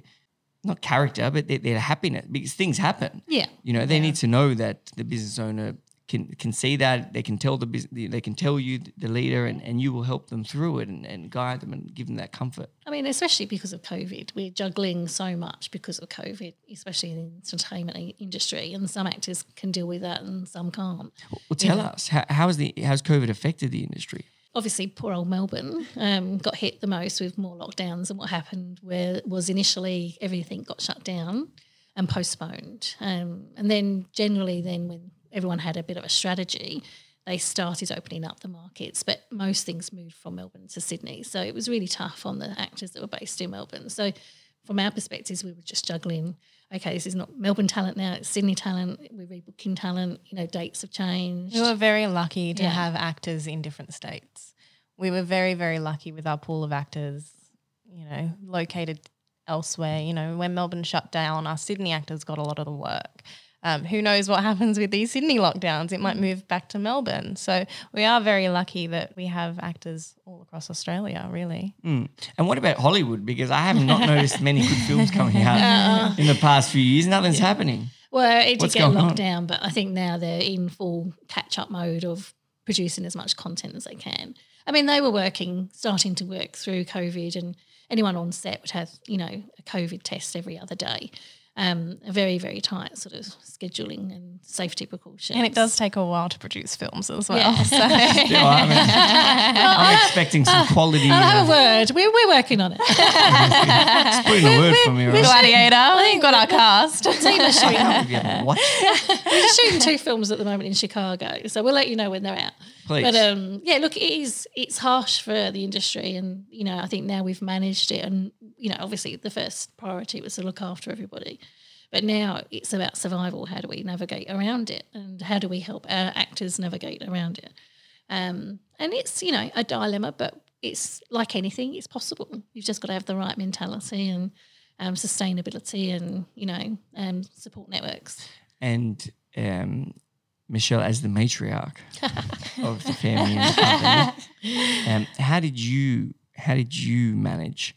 not character, but their, their happiness because things happen. Yeah. You know, they need to know that the business owner can can see that they can tell the they can tell you the leader and, and you will help them through it and, and guide them and give them that comfort. I mean, especially because of COVID, we're juggling so much because of COVID, especially in the entertainment industry. And some actors can deal with that, and some can't. Well, tell us how how has the how's COVID affected the industry? Obviously, poor old Melbourne um, got hit the most with more lockdowns. And what happened where was initially everything got shut down and postponed, um, and then generally, then when everyone had a bit of a strategy. They started opening up the markets, but most things moved from Melbourne to Sydney. So it was really tough on the actors that were based in Melbourne. So from our perspectives, we were just juggling. Okay, this is not Melbourne talent now; it's Sydney talent. We're rebooking talent. You know, dates have changed. We were very lucky to Yeah. have actors in different states. We were very, very lucky with our pool of actors, you know, located elsewhere. You know, when Melbourne shut down, our Sydney actors got a lot of the work. Um, who knows what [LAUGHS] happens with these Sydney lockdowns? It might move back to Melbourne. So we are very lucky that we have actors all across Australia, really. Mm. And what about Hollywood? Because I have not noticed many good [LAUGHS] films coming out in the past few years. Nothing's happening. Well, it did What's get locked on? down, but I think now they're in full catch up mode of producing as much content as they can. I mean, they were working, starting to work through COVID, and anyone on set would have, you know, a COVID test every other day. Um, a very, very tight sort of scheduling and safety precautions. And it does take a while to produce films as well. Yeah. So. [LAUGHS] You know, I mean, [LAUGHS] I'm expecting some quality. I'll have a uh, word. We're, we're working on it. [LAUGHS] just put in a word for me. Right? Gladiator, we've got our cast. Team are shooting Have you? We're shooting two films at the moment in Chicago, so we'll let you know when they're out. Please. But um, yeah, look, it is it's harsh for the industry, and you know, I think now we've managed it, and you know, obviously the first priority was to look after everybody, but now it's about survival. How do we navigate around it, and how do we help our actors navigate around it? Um, and it's you know a dilemma, but it's like anything, it's possible. You've just got to have the right mentality and um, sustainability, and you know, um, support networks. and um, Michelle as the matriarch [LAUGHS] of the family and the company. [LAUGHS] Um, how did you how did you manage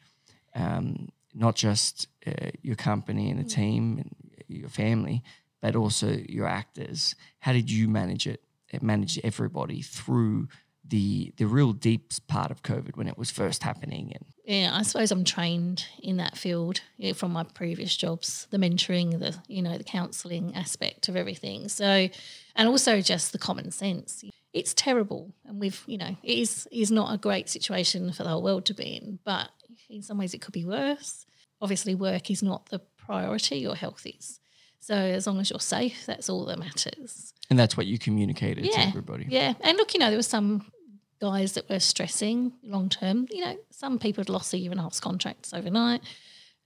um, not just uh, your company and the team and your family, but also your actors? How did you manage it? uh, Manage everybody through the the real deep part of COVID when it was first happening and yeah, I suppose I'm trained in that field you know, from my previous jobs, the mentoring, the you know, the counselling aspect of everything. So, and also just the common sense. It's terrible, and we've you know, it is is not a great situation for the whole world to be in. But in some ways, it could be worse. Obviously, work is not the priority. Your health is. So as long as you're safe, that's all that matters. and that's what you communicated to everybody. Yeah, and look, you know, there were some guys that were stressing long term. You know, some people had lost a year and a half's contracts overnight.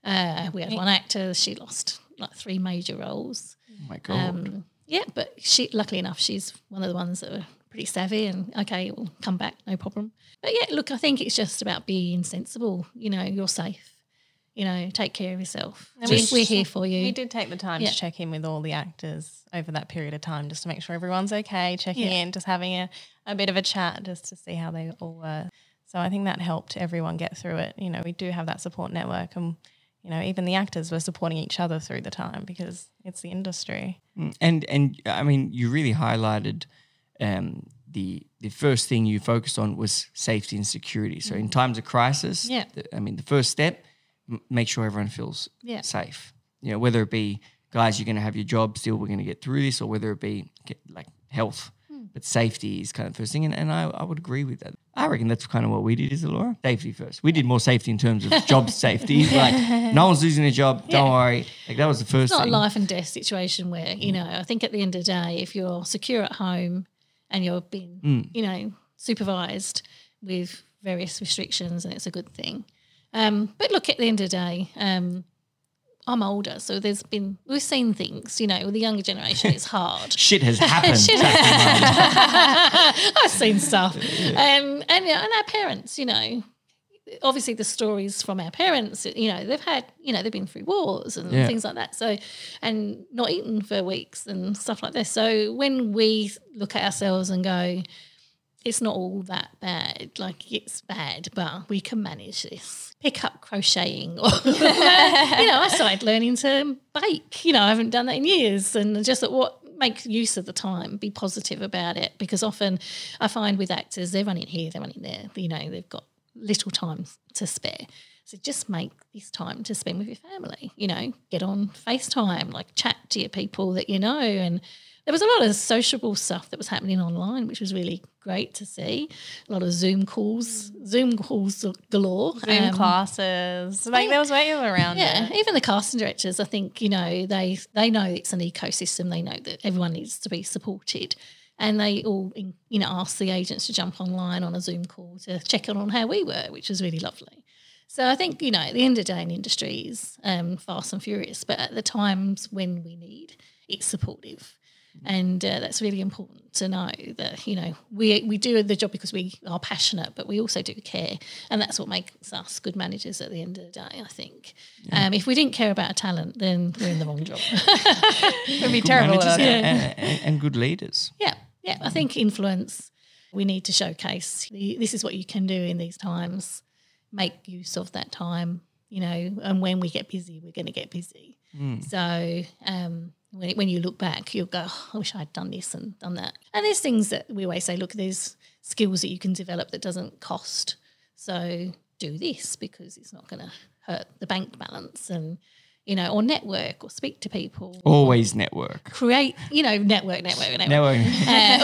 Uh, we had one actor; she lost like three major roles. Oh my god. Um, yeah, but she, luckily enough, she's one of the ones that are pretty savvy and okay, we'll come back, no problem. But yeah, look, I think it's just about being sensible. You know, you're safe. You know, take care of yourself. And We, Just- we're here for you. We did take the time Yeah. to check in with all the actors over that period of time just to make sure everyone's okay, checking Yeah. in, just having a, a bit of a chat just to see how they all were. So I think that helped everyone get through it. You know, we do have that support network and, you know, even the actors were supporting each other through the time because it's the industry. Mm, And and I mean, you really highlighted um, the the first thing you focused on was safety and security. So in times of crisis, Yeah. the, I mean, the first step m- make sure everyone feels Yeah. safe. You know, whether it be guys, you're going to have your job still, we're going to get through this, or whether it be get, like health. Hmm. But safety is kind of first thing, and, and I, I would agree with that. I reckon that's kind of what we did, is it, Laura? Safety first. We did more safety in terms of [LAUGHS] job safety. Like, [LAUGHS] no one's losing a job. Don't worry. Like that was the first It's not a life and death situation where, you know, I think at the end of the day, if you're secure at home and you're being, Mm. you know, supervised with various restrictions, and it's a good thing. Um, but look, at the end of the day, um, I'm older, so there's been we've seen things. You know, with the younger generation, it's hard. [LAUGHS] Shit has happened. [LAUGHS] Shit [LAUGHS] I've seen stuff, um, and and our parents, you know, obviously the stories from our parents, you know, they've had, you know, they've been through wars and Yeah. things like that. So, and not eaten for weeks and stuff like this. So when we look at ourselves and go, it's not all that bad. Like it's bad, but we can manage this. Pick up crocheting, or [LAUGHS] you know, I started learning to bake. You know, I haven't done that in years, and just at what make use of the time, be positive about it, because often I find with actors they're running here, they're running there. You know, they've got little time to spare. So just make this time to spend with your family. You know, get on FaceTime, like chat to your people that you know. And there was a lot of sociable stuff that was happening online, which was really great to see. A lot of Zoom calls, Zoom calls galore. Zoom Um, classes. Like there was ways around yeah, it. even the casting directors, I think you know they they know it's an ecosystem. They know that everyone needs to be supported, and they all you know asked the agents to jump online on a Zoom call to check in on how we were, which was really lovely. So I think you know at the end of the day, an industry is um, fast and furious, but at the times when we need, it's supportive. And uh, that's really important to know that you know we we do the job because we are passionate, but we also do care, and that's what makes us good managers at the end of the day. I think um, if we didn't care about our talent, then we're in the wrong job. [LAUGHS] It'd be Good terrible. managers without and, and, and good leaders. yeah, yeah. I think influence. We need to showcase the, this is what you can do in these times. Make use of that time, you know. And when we get busy, we're going to get busy. So um, when, when you look back, you'll go, oh, I wish I'd done this and done that. And there's things that we always say, look, there's skills that you can develop that doesn't cost. So do this because it's not going to hurt the bank balance and, you know, or network or speak to people. Always network. Create, you know, network, network, network. Network.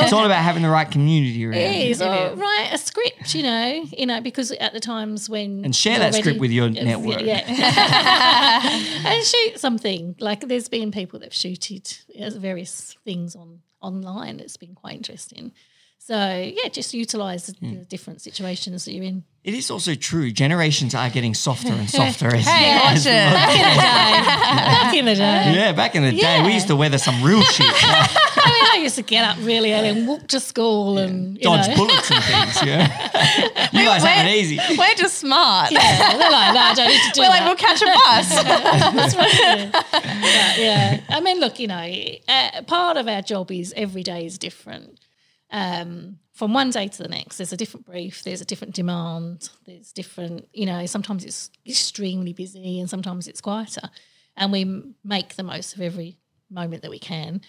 it's all about having the right community around. It you. is. Or write a script, you know, you know, because at the times when And share you're that script with your network. yeah. [LAUGHS] and shoot something. Like there's been people that've shooted uh, various things on online. It's been quite interesting. So yeah, just utilize the Hmm. the different situations that you're in. It is also true. Generations are getting softer and softer. [LAUGHS] as, Hey, as watch we it. look. Back in the day, [LAUGHS] Yeah, back in the day, we used to weather some real [LAUGHS] shit. I mean, I used to get up really early and walk to school and you Dodge know. bullets and things, yeah. you guys have it easy. We're just smart. Yeah, they're like, no, I don't need to do We're like, we'll catch a bus. That's right. But, yeah. I mean, look, you know, uh, part of our job is every day is different. Um, from one day to the next, there's a different brief, there's a different demand, there's different, you know, sometimes it's extremely busy and sometimes it's quieter. And we make the most of every moment that we can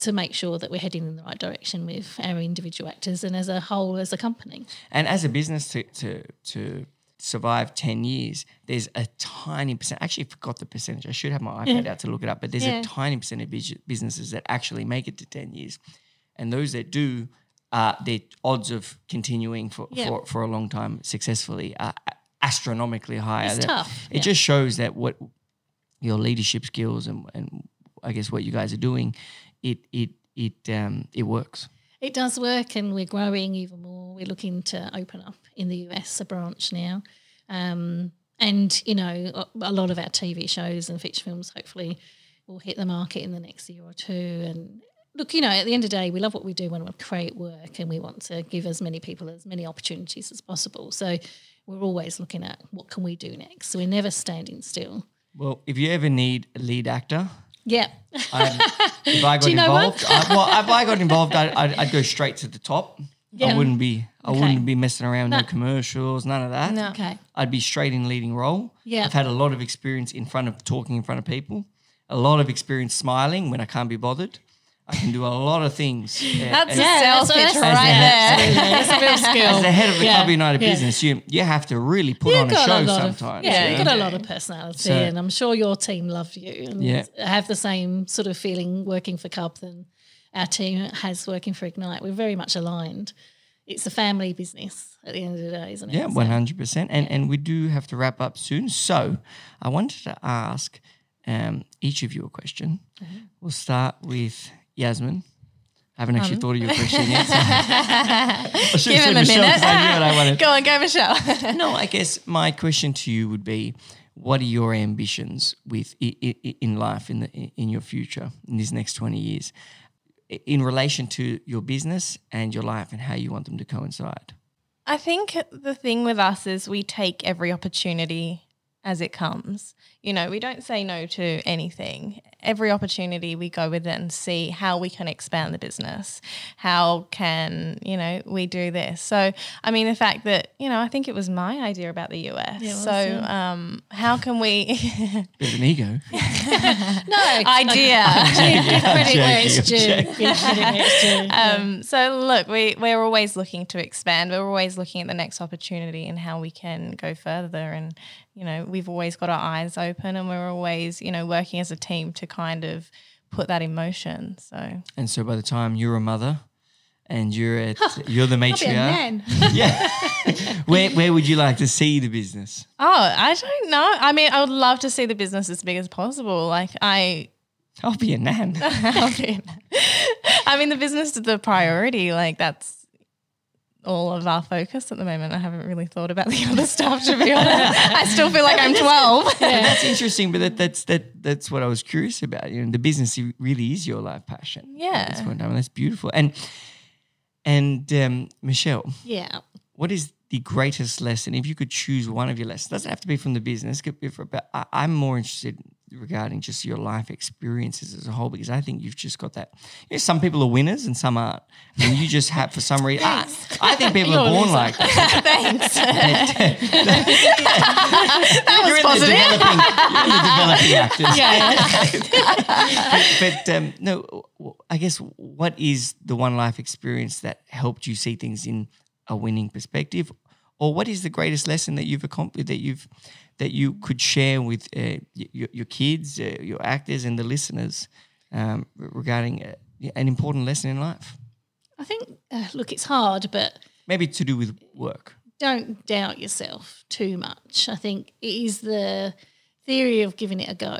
to make sure that we're heading in the right direction with our individual actors and as a whole as a company. And as a business to to to survive ten years, there's a tiny percent. Actually, I forgot the percentage. I should have my iPad out to look it up. But there's Yeah. a tiny percent of businesses that actually make it to ten years, and those that do, uh, their odds of continuing for Yeah. for, for a long time successfully are astronomically higher. It's That- tough, It yeah. just shows that what your leadership skills and and I guess what you guys are doing, it it it um it works. It does work, and we're growing even more. We're looking to open up in the US a branch now, um, and you know a, a lot of our TV shows and feature films hopefully will hit the market in the next year or two. And look, you know, at the end of the day, we love what we do when we create work, and we want to give as many people as many opportunities as possible. So we're always looking at what can we do next. So we're never standing still. Well, if you ever need a lead actor, Yeah, Um, [LAUGHS] if I got you know involved, I, well, if I got involved, I'd, I'd, I'd go straight to the top. Yeah. I wouldn't be. I Okay. wouldn't be messing around. No, No. commercials, none of that. No. okay. I'd be straight in leading role. Yeah. I've had a lot of experience in front of talking in front of people. A lot of experience smiling when I can't be bothered. I can do a lot of things. [LAUGHS] That's as, a sales pitch that's- right there. That's a [LAUGHS] skill. as the head of the Yeah, Club United yeah. business, you you have to really put You've on a show of- sometimes. yeah, you you've got a lot of personality, So- and I'm sure your team love you and Yeah. have the same sort of feeling working for Cub than our team has working for Ignite. We're very much aligned. It's a family business at the end of the day, isn't it? Yeah, one hundred percent. And and we do have to wrap up soon. So I wanted to ask um, each of you a question. Mm-hmm. We'll start with Yasmin. I haven't Um. actually thought of your question yet. so- [LAUGHS] [LAUGHS] I should Give have him a said Michelle 'cause I I minute. [LAUGHS] Go on, go, Michelle. No, I guess my question to you would be, what are your ambitions with in life in the in your future in these next twenty years, in relation to your business and your life and how you want them to coincide? I think the thing with us is we take every opportunity as it comes. You know, we don't say no to anything. Every opportunity we go with it and see how we can expand the business. How can, you know, we do this? So, I mean, the fact that, you know, I think it was my idea about the US. Yeah, it so, yeah. um, how can we [LAUGHS] Bit of an ego. [LAUGHS] no [LAUGHS] idea? Give credit where it's joking, due. I'm Give credit where it's due. Um, so look, we we're always looking to expand. We're always looking at the next opportunity and how we can go further. And you know, we've always got our eyes open, and we're always you know working as a team to kind of put that in motion. So And so by the time you're a mother and you're at [LAUGHS] you're the I'll be a matriarch, [LAUGHS] yeah, where where would you like to see the business? oh, I don't know. I mean, I would love to see the business as big as possible. Like I. I'll be a nan. [LAUGHS] I mean, the business is the priority. Like that's all of our focus at the moment. I haven't really thought about the [LAUGHS] other stuff to be honest. I still feel like I'm 12. [LAUGHS] And that's interesting, but that, that's that that's what I was curious about. You know, the business really is your life passion. Yeah. this point in time, that's beautiful. And and um, Michelle, Yeah. what is the greatest lesson? If you could choose one of your lessons, doesn't have to be from the business. Could be for, but I, I'm more interested regarding just your life experiences as a whole because I think you've just got that. You know, some people are winners and some aren't, and you just have for some reason. I, I think [LAUGHS] people are born like that. [LAUGHS] Thanks. [LAUGHS] that was you're positive. In the developing, you're in the developing actors. Yeah. but, but um, no, I guess what is the one life experience that helped you see things in a winning perspective, or what is the greatest lesson that you've accomplished that you've that you could share with uh, your, your kids, uh, your actors, and the listeners um, regarding uh, an important lesson in life? I think, uh, look, it's hard, but Maybe to do with work. don't doubt yourself too much. I think it is the theory of giving it a go.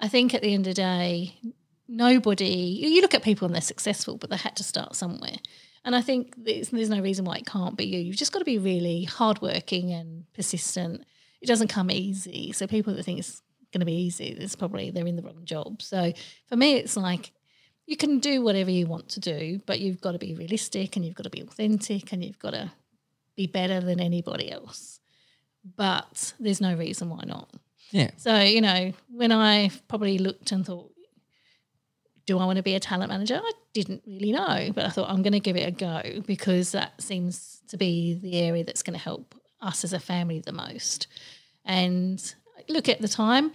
I think at the end of the day, nobody, you look at people and they're successful, but they had to start somewhere. And I think there's, there's no reason why it can't be you. You've just got to be really hardworking and persistent. It doesn't come easy. So people that think it's going to be easy, it's probably they're in the wrong job. So for me, it's like you can do whatever you want to do, but you've got to be realistic and you've got to be authentic and you've got to be better than anybody else. But there's no reason why not. Yeah. So, you know, when I probably looked and thought, do I want to be a talent manager? I didn't really know, but I thought I'm going to give it a go because that seems to be the area that's going to help us as a family the most. And look at the time,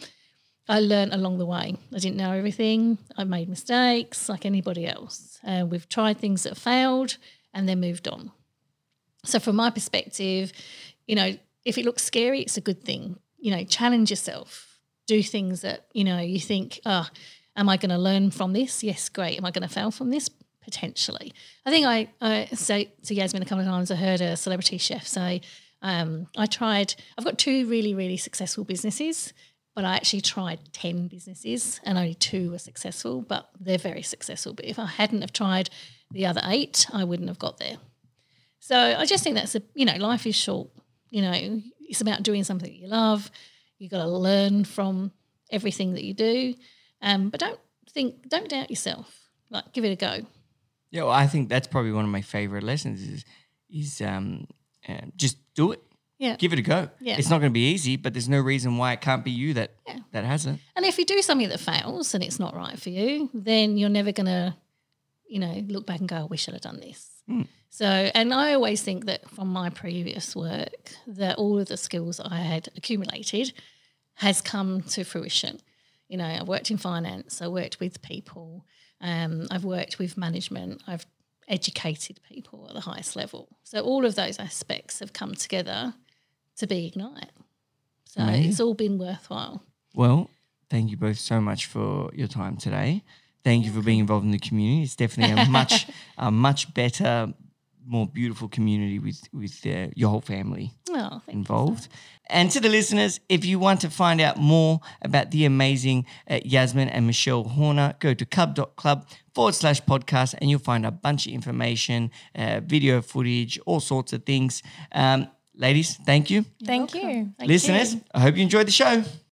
I learned along the way. I didn't know everything. I made mistakes like anybody else. Uh, we've tried things that failed and then moved on. So, from my perspective, you know, if it looks scary, it's a good thing. You know, challenge yourself. Do things that, you know, you think, oh, am I going to learn from this? Yes, great. Am I going to fail from this? Potentially. I think I, I say to Yasmin a couple of times, I heard a celebrity chef say, um, I tried, I've got two really, really successful businesses, but I actually tried 10 businesses and only two were successful, but they're very successful. But if I hadn't have tried the other eight, I wouldn't have got there. So I just think that's a you know life is short. You know it's about doing something that you love. You've got to learn from everything that you do, um, but don't think don't doubt yourself. Like give it a go. Yeah, well, I think that's probably one of my favorite lessons is is um, uh, just do it. Yeah. Give it a go. Yeah. It's not going to be easy, but there's no reason why it can't be you that Yeah. that hasn't. And if you do something that fails and it's not right for you, then you're never gonna, you know, look back and go, "I wish I'd have done this." So, and I always think that from my previous work, that all of the skills I had accumulated has come to fruition. You know, I've worked in finance, I worked with people, um, I've worked with management, I've educated people at the highest level. So all of those aspects have come together to be Ignite. So it's all been worthwhile. Well, thank you both so much for your time today. Thank you for being involved in the community. It's definitely a much, [LAUGHS] a much better, more beautiful community with with uh, your whole family Oh, involved. And to the listeners, if you want to find out more about the amazing uh, Yasmin and Michelle Horner, go to cub.club forward slash podcast and you'll find a bunch of information, uh, video footage, all sorts of things. Um, ladies, thank you. Thank you. Thank listeners, you. I hope you enjoyed the show.